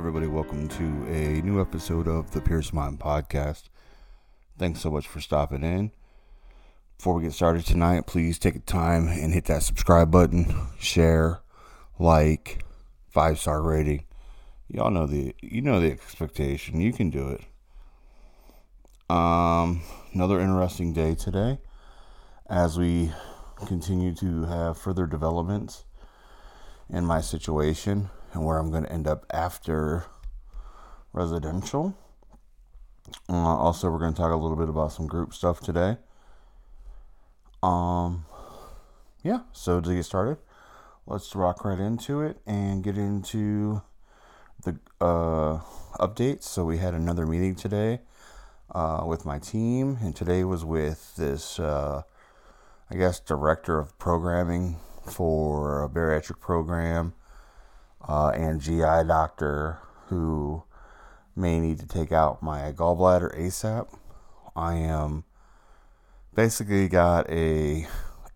Everybody. Welcome to a new episode of the Pierce Mind Podcast. Thanks so much for stopping in. Before we get started tonight, please take time and hit that subscribe button, share, like, five star rating. Y'all know the you know the expectation. You can do it. Um, another interesting day today as we continue to have further developments in my situation and where I'm going to end up after residential. Uh, also, we're going to talk a little bit about some group stuff today. Um, yeah. So to get started, let's rock right into it and get into the uh, updates. So we had another meeting today uh, with my team, and today was with this, uh, I guess, director of programming for a bariatric program uh, and GI doctor who may need to take out my gallbladder ASAP. I am basically got a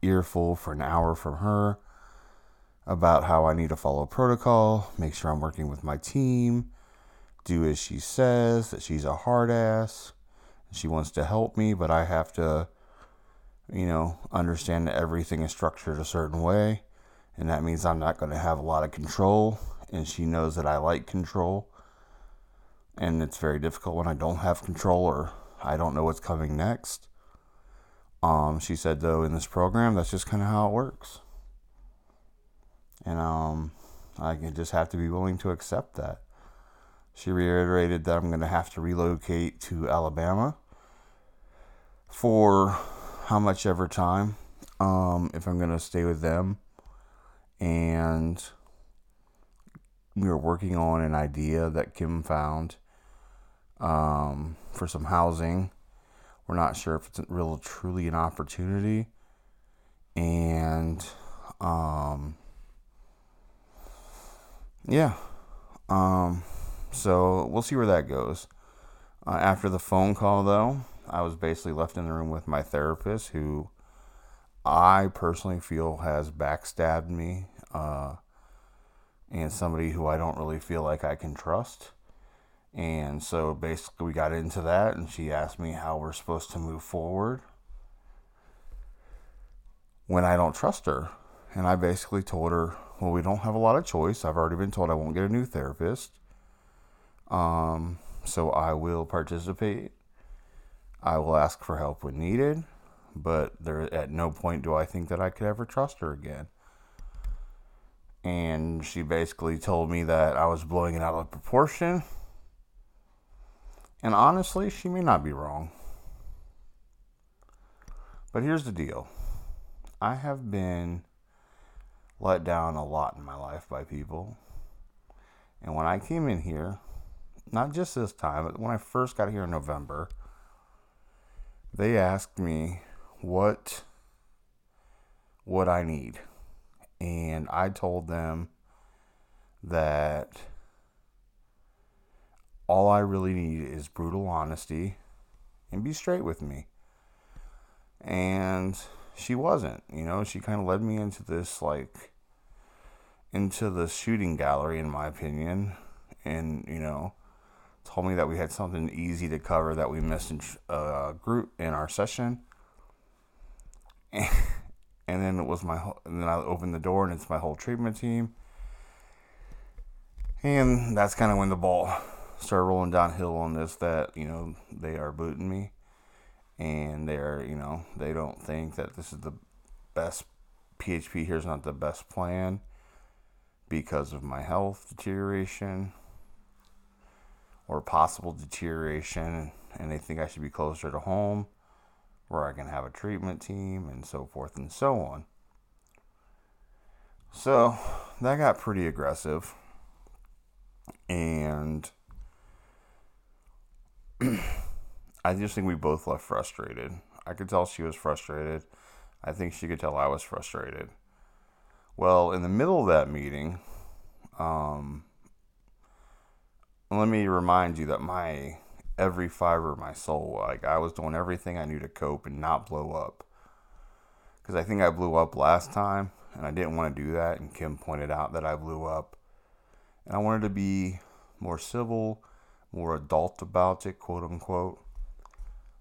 earful for an hour from her about how I need to follow protocol, make sure I'm working with my team, do as she says, that she's a hard ass. She wants to help me, but I have to, you know, understand that everything is structured a certain way and that means I'm not going to have a lot of control. And she knows that I like control, and it's very difficult when I don't have control or I don't know what's coming next. Um, she said though in this program, that's just kind of how it works, and um, I just have to be willing to accept that. She reiterated that I'm going to have to relocate to Alabama for how much ever time um, if I'm going to stay with them and we were working on an idea that Kim found um, for some housing. We're not sure if it's real truly an opportunity, and um, yeah, um, so we'll see where that goes. Uh, after the phone call, though, I was basically left in the room with my therapist, who I personally feel has backstabbed me, uh, and somebody who I don't really feel like I can trust. And so basically, we got into that, and she asked me how we're supposed to move forward when I don't trust her. And I basically told her, well, we don't have a lot of choice. I've already been told I won't get a new therapist. Um, so I will participate. I will ask for help when needed but there at no point do I think that I could ever trust her again. And she basically told me that I was blowing it out of proportion. And honestly, she may not be wrong. But here's the deal I have been let down a lot in my life by people. And when I came in here, not just this time, but when I first got here in November, they asked me what what I need. And I told them that all I really need is brutal honesty and be straight with me. And she wasn't, you know, she kind of led me into this like into the shooting gallery in my opinion and, you know, told me that we had something easy to cover that we missed in a uh, group in our session and then it was my whole, and then I opened the door and it's my whole treatment team. And that's kind of when the ball started rolling downhill on this that, you know, they are booting me. And they're, you know, they don't think that this is the best PHP here's not the best plan because of my health deterioration or possible deterioration. And they think I should be closer to home where I can have a treatment team and so forth and so on. So that got pretty aggressive. And I just think we both left frustrated. I could tell she was frustrated. I think she could tell I was frustrated. Well, in the middle of that meeting, um, let me remind you that my every fiber of my soul. Like I was doing everything I knew to cope and not blow up. Because I think I blew up last time and I didn't want to do that. And Kim pointed out that I blew up. And I wanted to be more civil, more adult about it, quote unquote.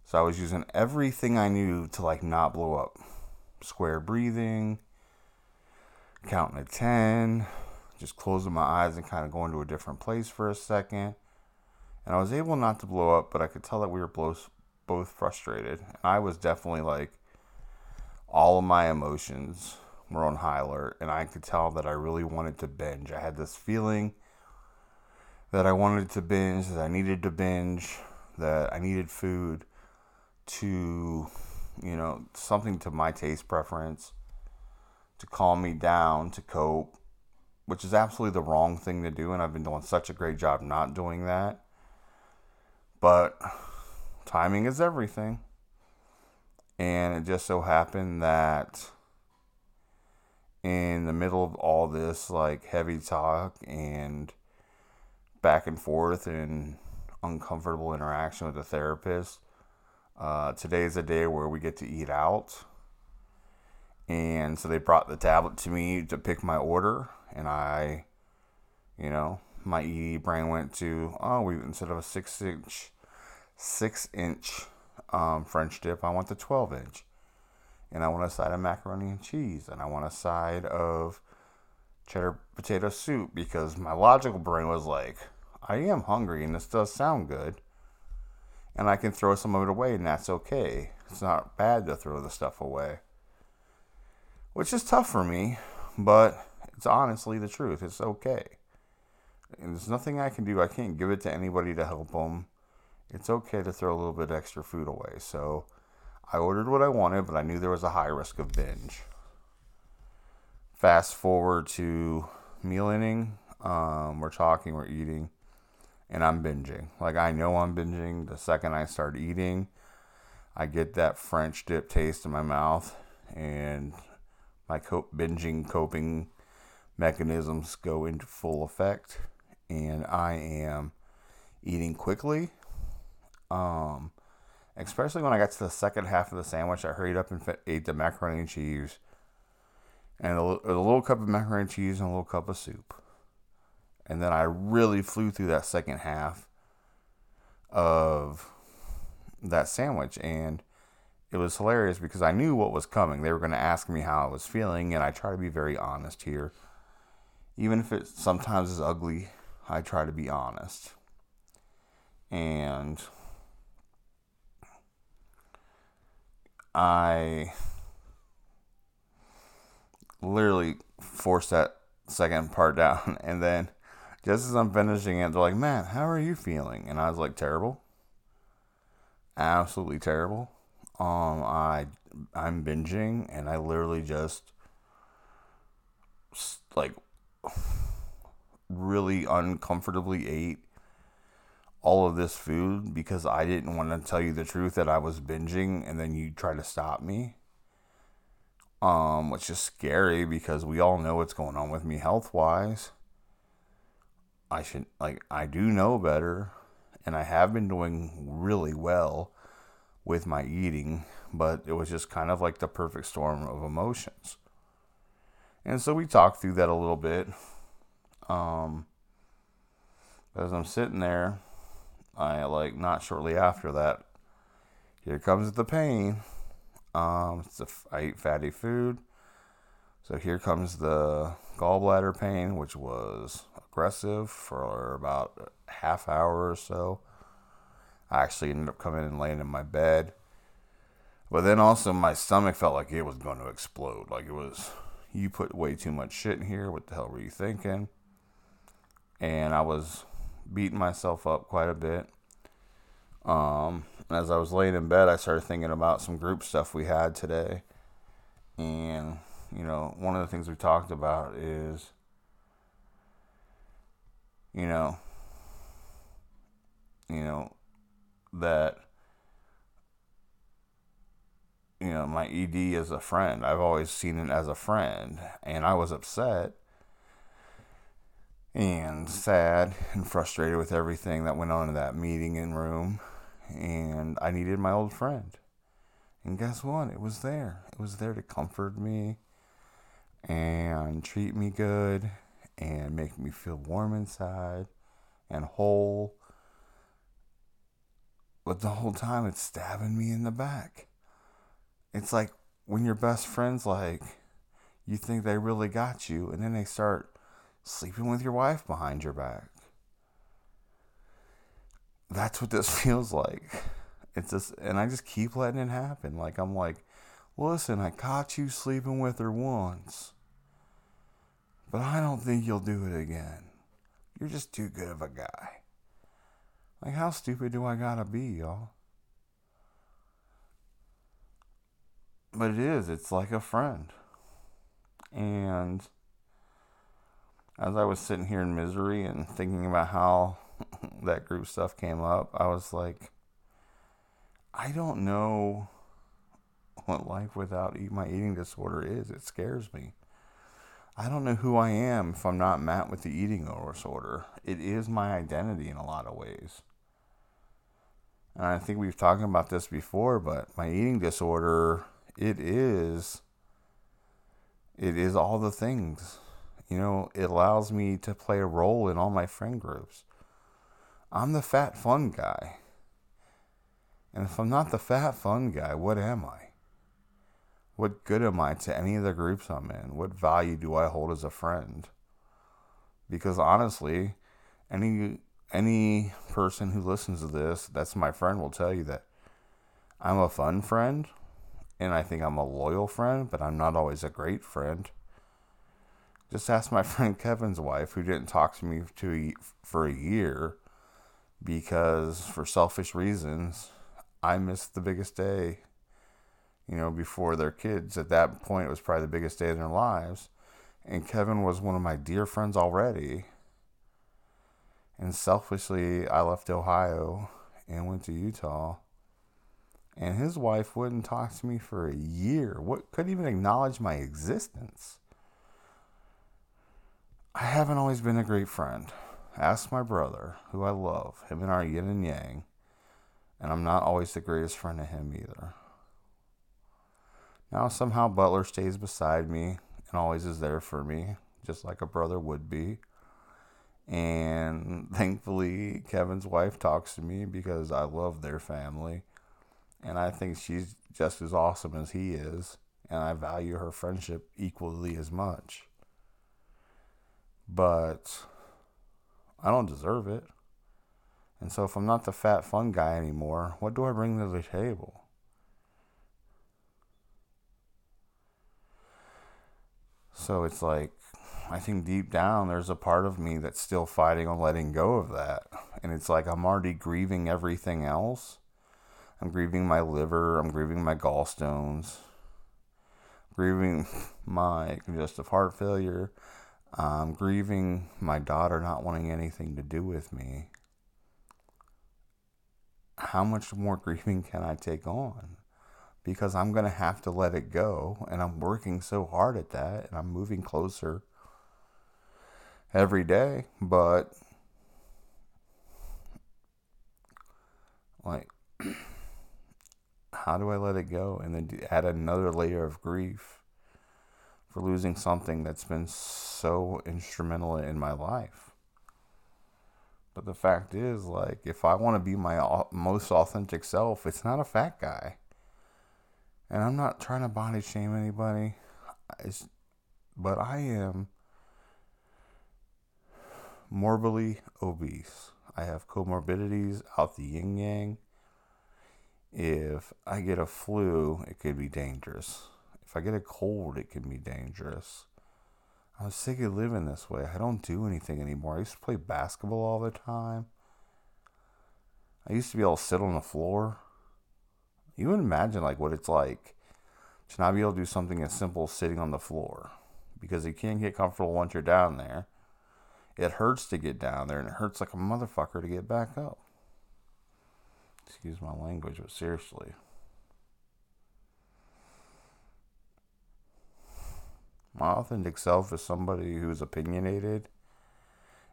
So I was using everything I knew to like not blow up. Square breathing, counting to 10, just closing my eyes and kind of going to a different place for a second. And I was able not to blow up, but I could tell that we were both both frustrated. And I was definitely like all of my emotions were on high alert and I could tell that I really wanted to binge. I had this feeling that I wanted to binge, that I needed to binge, that I needed food to, you know, something to my taste preference, to calm me down, to cope, which is absolutely the wrong thing to do. And I've been doing such a great job not doing that. But timing is everything. And it just so happened that in the middle of all this, like heavy talk and back and forth and uncomfortable interaction with the therapist, uh, today is a day where we get to eat out. And so they brought the tablet to me to pick my order. And I, you know, my ED brain went to, oh, we instead of a six inch, six inch um, French dip, I want the 12 inch. And I want a side of macaroni and cheese. And I want a side of cheddar potato soup because my logical brain was like, I am hungry and this does sound good and I can throw some of it away, and that's okay. It's not bad to throw the stuff away, which is tough for me, but it's honestly the truth. It's okay. And there's nothing I can do. I can't give it to anybody to help them. It's okay to throw a little bit extra food away. So I ordered what I wanted, but I knew there was a high risk of binge. Fast forward to meal inning. Um, we're talking, we're eating and I'm binging. Like I know I'm binging the second I start eating. I get that French dip taste in my mouth, and my binging coping mechanisms go into full effect, and I am eating quickly. Um, especially when I got to the second half of the sandwich, I hurried up and ate the macaroni and cheese, and a, a little cup of macaroni and cheese and a little cup of soup and then I really flew through that second half of that sandwich and it was hilarious because I knew what was coming. They were going to ask me how I was feeling and I try to be very honest here. Even if it sometimes is ugly, I try to be honest. And I literally forced that second part down and then just as I'm finishing it, they're like, Matt, how are you feeling?" And I was like, "Terrible, absolutely terrible." Um, I I'm binging, and I literally just like really uncomfortably ate all of this food because I didn't want to tell you the truth that I was binging, and then you try to stop me. Um, which is scary because we all know what's going on with me health wise. I should like I do know better and I have been doing really well with my eating, but it was just kind of like the perfect storm of emotions. And so we talked through that a little bit. Um, as I'm sitting there, I like not shortly after that, here comes the pain. Um, it's a, I eat fatty food. So here comes the gallbladder pain, which was aggressive for about a half hour or so. I actually ended up coming and laying in my bed. But then also my stomach felt like it was going to explode. Like it was, you put way too much shit in here. What the hell were you thinking? And I was beating myself up quite a bit. Um, as I was laying in bed, I started thinking about some group stuff we had today. And, you know, one of the things we talked about is you know, you know, that, you know, my ED is a friend. I've always seen it as a friend. And I was upset and sad and frustrated with everything that went on in that meeting and room. And I needed my old friend. And guess what? It was there. It was there to comfort me and treat me good and make me feel warm inside and whole. But the whole time it's stabbing me in the back. It's like when your best friends, like, you think they really got you, and then they start sleeping with your wife behind your back. That's what this feels like. It's just, and I just keep letting it happen. Like, I'm like, listen, I caught you sleeping with her once, but I don't think you'll do it again. You're just too good of a guy. Like, how stupid do I gotta be, y'all? But it is, it's like a friend. And as I was sitting here in misery and thinking about how that group stuff came up, I was like, I don't know what life without my eating disorder is. It scares me. I don't know who I am if I'm not Matt with the eating disorder. It is my identity in a lot of ways. And I think we've talked about this before, but my eating disorder, it is it is all the things. You know, it allows me to play a role in all my friend groups. I'm the fat fun guy. And if I'm not the fat fun guy, what am I? What good am I to any of the groups I'm in? What value do I hold as a friend? Because honestly, any any person who listens to this, that's my friend will tell you that I'm a fun friend and I think I'm a loyal friend, but I'm not always a great friend. Just ask my friend Kevin's wife, who didn't talk to me to for a year because, for selfish reasons, I missed the biggest day. You know, before their kids. At that point, it was probably the biggest day of their lives. And Kevin was one of my dear friends already. And selfishly, I left Ohio and went to Utah and his wife wouldn't talk to me for a year. What couldn't even acknowledge my existence. I haven't always been a great friend. Ask my brother, who I love, him and our yin and yang, and I'm not always the greatest friend to him either. Now somehow Butler stays beside me and always is there for me, just like a brother would be. And thankfully, Kevin's wife talks to me because I love their family and I think she's just as awesome as he is, and I value her friendship equally as much. But I don't deserve it. And so if I'm not the fat fun guy anymore, what do I bring to the table? So it's like I think deep down there's a part of me that's still fighting on letting go of that. And it's like I'm already grieving everything else I'm grieving my liver. I'm grieving my gallstones. Grieving my congestive heart failure. I'm grieving my daughter not wanting anything to do with me. How much more grieving can I take on? Because I'm going to have to let it go. And I'm working so hard at that. And I'm moving closer every day. But, like, how do I let it go? And then add another layer of grief for losing something that's been so instrumental in my life. But the fact is, like, if I want to be my most authentic self, it's not a fat guy. And I'm not trying to body shame anybody, it's, but I am morbidly obese. I have comorbidities out the yin yang if I get a flu, it could be dangerous. If I get a cold, it can be dangerous. I was sick of living this way. I don't do anything anymore. I used to play basketball all the time. I used to be able to sit on the floor. You would imagine like what it's like to not be able to do something as simple as sitting on the floor. Because you can't get comfortable once you're down there. It hurts to get down there and it hurts like a motherfucker to get back up. Excuse my language, but seriously. My authentic self is somebody who's opinionated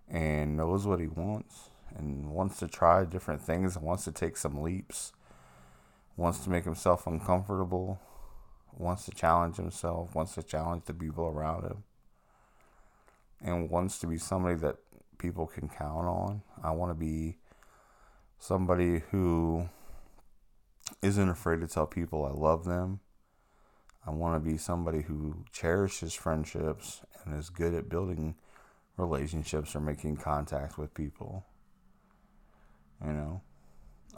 and knows what he wants and wants to try different things and wants to take some leaps, wants to make himself uncomfortable, wants to challenge himself, wants to challenge the people around him, and wants to be somebody that people can count on. I want to be somebody who isn't afraid to tell people I love them. I want to be somebody who cherishes friendships and is good at building relationships or making contact with people. You know,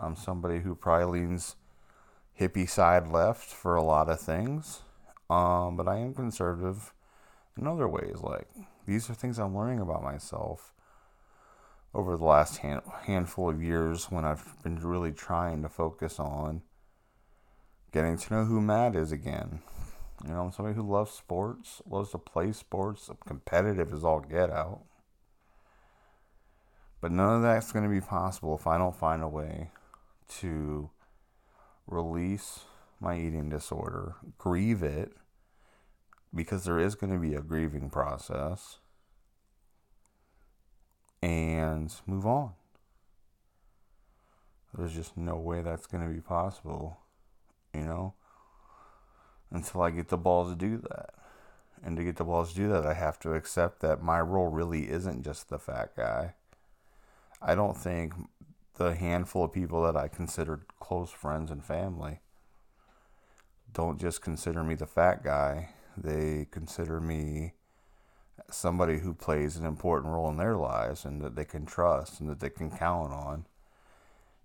I'm somebody who probably leans hippie side left for a lot of things, um, but I am conservative in other ways. Like, these are things I'm learning about myself over the last hand, handful of years when I've been really trying to focus on getting to know who Matt is again. You know, I'm somebody who loves sports, loves to play sports, competitive as all get out. But none of that's going to be possible if I don't find a way to release my eating disorder, grieve it, because there is going to be a grieving process, and move on. There's just no way that's going to be possible, you know, until I get the balls to do that. And to get the balls to do that, I have to accept that my role really isn't just the fat guy. I don't think the handful of people that I considered close friends and family don't just consider me the fat guy. They consider me somebody who plays an important role in their lives and that they can trust and that they can count on.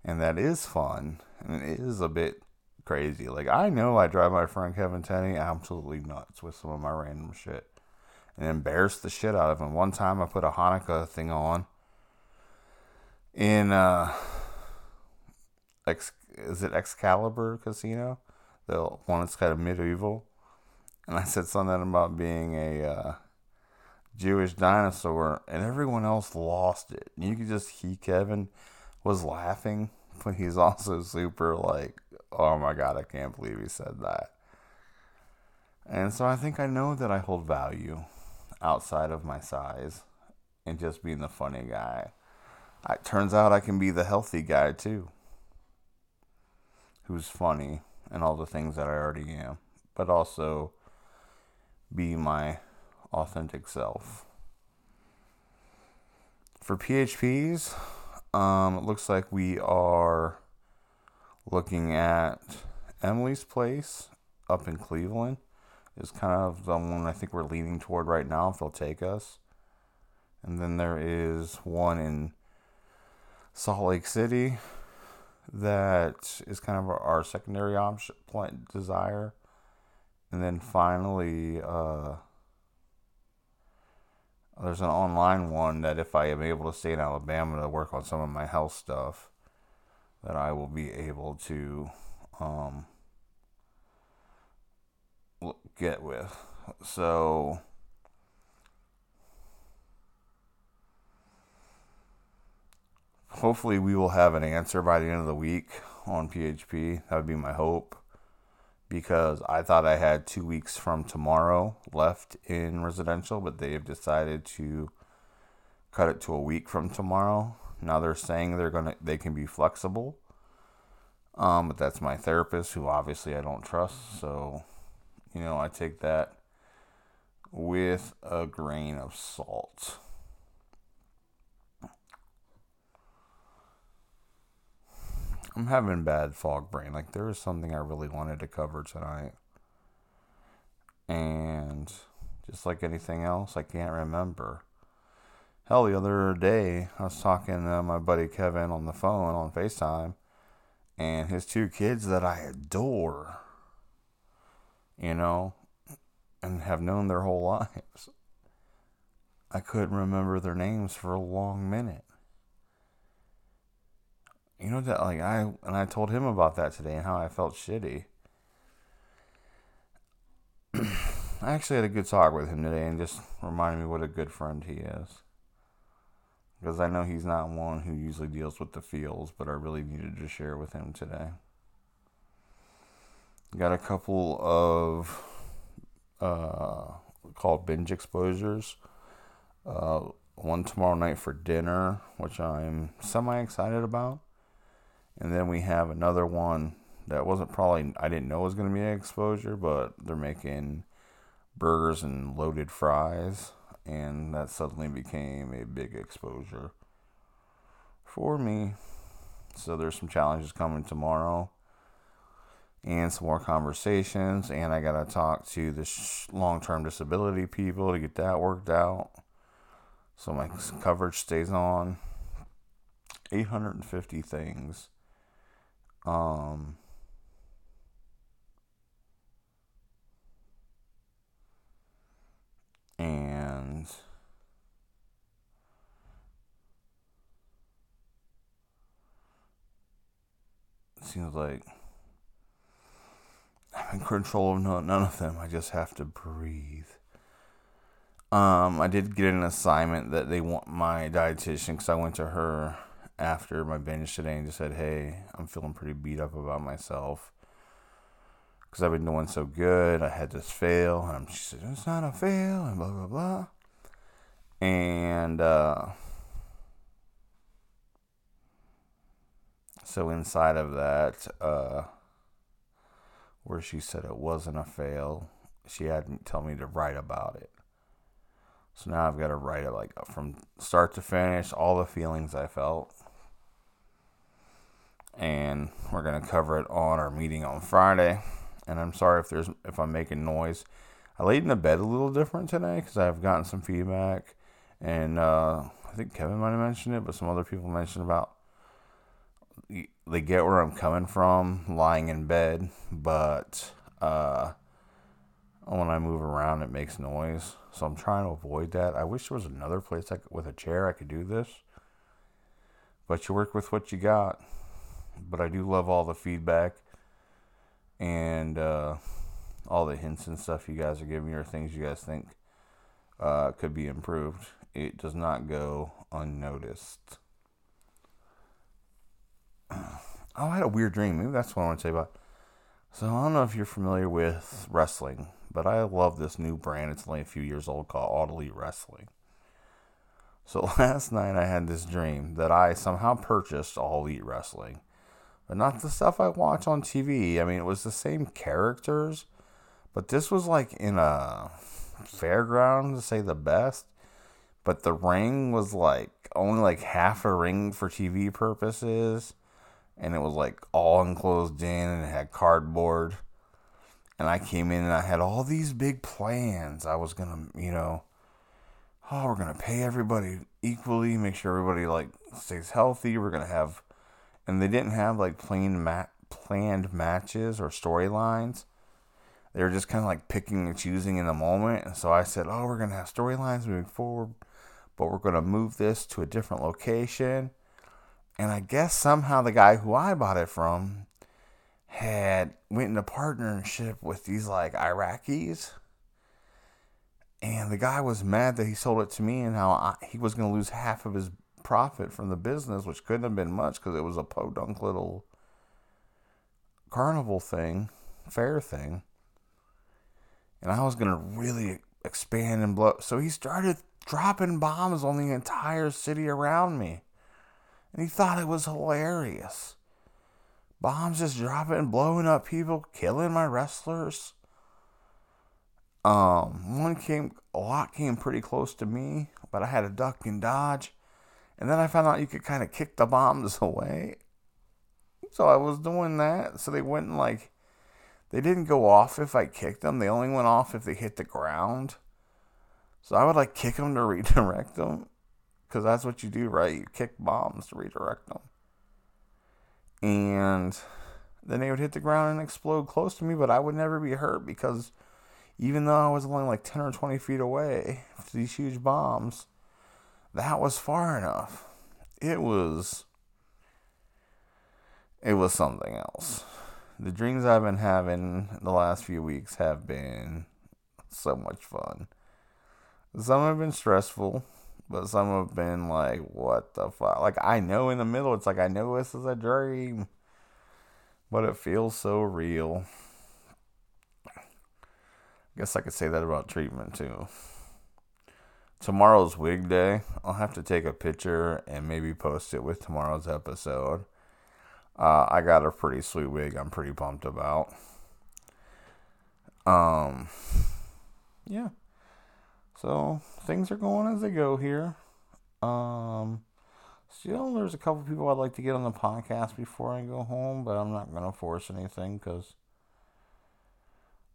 And that is fun. And it is a bit crazy. Like, I know I drive my friend Kevin Tenney absolutely nuts with some of my random shit and embarrass the shit out of him. One time I put a Hanukkah thing on in uh, Ex, is it Excalibur Casino, the one that's kind of medieval, and I said something about being a uh, Jewish dinosaur, and everyone else lost it. And You could just he Kevin was laughing, but he's also super like, oh my god, I can't believe he said that. And so I think I know that I hold value outside of my size and just being the funny guy. It turns out I can be the healthy guy too, who's funny and all the things that I already am, but also be my authentic self. For PHPs, um, it looks like we are looking at Emily's Place up in Cleveland. Is kind of the one I think we're leaning toward right now if they'll take us. And then there is one in Salt Lake City that is kind of our, secondary option point desire. And then finally, uh, there's an online one that if I am able to stay in Alabama to work on some of my health stuff, that I will be able to um, get with. So hopefully we will have an answer by the end of the week on PHP. That would be my hope because I thought I had two weeks from tomorrow left in residential, but they've decided to cut it to a week from tomorrow. Now they're saying they're gonna they can be flexible. Um, but that's my therapist who obviously I don't trust, so you know, I take that with a grain of salt. I'm having bad fog brain. Like there is something I really wanted to cover tonight. And just like anything else, I can't remember. Hell, the other day I was talking to my buddy Kevin on the phone on FaceTime and his two kids that I adore, you know, and have known their whole lives. I couldn't remember their names for a long minute you know that like I and I told him about that today and how I felt shitty. I actually had a good talk with him today and just reminded me what a good friend he is. Because I know he's not one who usually deals with the feels, but I really needed to share with him today. Got a couple of uh, called binge exposures. Uh, one tomorrow night for dinner, which I'm semi excited about. And then we have another one that wasn't probably, I didn't know was going to be an exposure, but they're making burgers and loaded fries and that suddenly became a big exposure for me. So there's some challenges coming tomorrow and some more conversations. And I got to talk to the sh- long term disability people to get that worked out. So my coverage stays on. 850 things. Um, and it seems like I'm in control of none, none of them. I just have to breathe. Um, I did get an assignment that they want my dietitian because I went to her after my binge today and just said, "Hey, I'm feeling pretty beat up about myself because I've been doing so good. I had this fail." And she said, "It's not a fail," and blah blah blah. And uh, so inside of that, uh, where she said it wasn't a fail, she had not tell me to write about it. So now I've got to write it like from start to finish, all the feelings I felt. And we're gonna cover it on our meeting on Friday. And I'm sorry if there's if I'm making noise. I laid in the bed a little different today because I've gotten some feedback, and uh, I think Kevin might have mentioned it, but some other people mentioned about they get where I'm coming from lying in bed, but uh, when I move around, it makes noise. So I'm trying to avoid that. I wish there was another place I, could, with a chair I could do this. But you work with what you got. But I do love all the feedback and uh, all the hints and stuff you guys are giving me or things you guys think uh, could be improved. It does not go unnoticed. Oh, I had a weird dream. Maybe that's what I want to say about. So I don't know if you're familiar with wrestling, but I love this new brand. It's only a few years old called All Elite Wrestling. So last night I had this dream that I somehow purchased All Elite Wrestling, but not the stuff I watch on TV. I mean, it was the same characters, but this was like in a fairground to say the best. But the ring was like only like half a ring for TV purposes and it was like all enclosed in and it had cardboard. And I came in and I had all these big plans. I was gonna, you know, oh, we're gonna pay everybody equally, make sure everybody like stays healthy. We're gonna have, and they didn't have like plain mat planned matches or storylines. They were just kind of like picking and choosing in the moment. And so I said, oh, we're gonna have storylines moving forward, but we're gonna move this to a different location and I guess somehow the guy who I bought it from had went into partnership with these like Iraqis. And the guy was mad that he sold it to me and how I, he was going to lose half of his profit from the business, which couldn't have been much because it was a podunk little carnival thing, fair thing. And I was going to really expand and blow. So he started dropping bombs on the entire city around me and he thought it was hilarious. Bombs just dropping, blowing up people, killing my wrestlers. Um, one came, a lot came pretty close to me, but I had to duck and dodge. And then I found out you could kind of kick the bombs away. So I was doing that. So they wouldn't like, they didn't go off if I kicked them. They only went off if they hit the ground. So I would like kick them to redirect them because that's what you do, right? You kick bombs to redirect them. And then they would hit the ground and explode close to me, but I would never be hurt because even though I was only like 10 or 20 feet away from these huge bombs, that was far enough. It was. It was something else. The dreams I've been having the last few weeks have been so much fun. Some have been stressful, but some have been like, what the fuck? Like, I know in the middle, it's like, I know this is a dream, but it feels so real. I guess I could say that about treatment too. Tomorrow's wig day. I'll have to take a picture and maybe post it with tomorrow's episode. Uh, I got a pretty sweet wig I'm pretty pumped about. Um, yeah. So things are going as they go here. Um, still, there's a couple people I'd like to get on the podcast before I go home, but I'm not gonna force anything because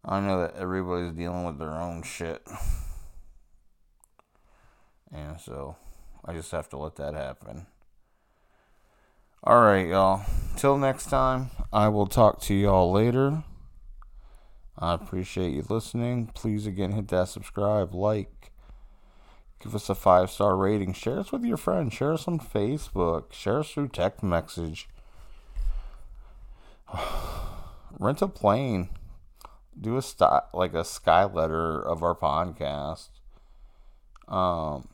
I know that everybody's dealing with their own shit, and so I just have to let that happen. All right, y'all. Till next time, I will talk to y'all later. I appreciate you listening. Please again hit that subscribe, like, give us a five star rating, share us with your friends, share us on Facebook, share us through text message. Rent a plane, do a sty- like a sky letter of our podcast. Um,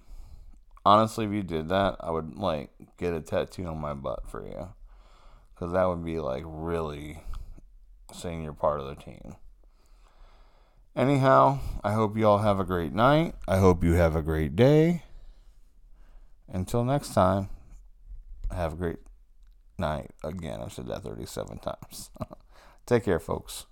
honestly, if you did that, I would like get a tattoo on my butt for you, because that would be like really saying you're part of the team. Anyhow, I hope you all have a great night. I hope you have a great day. Until next time, have a great night. Again, I've said that 37 times. Take care, folks.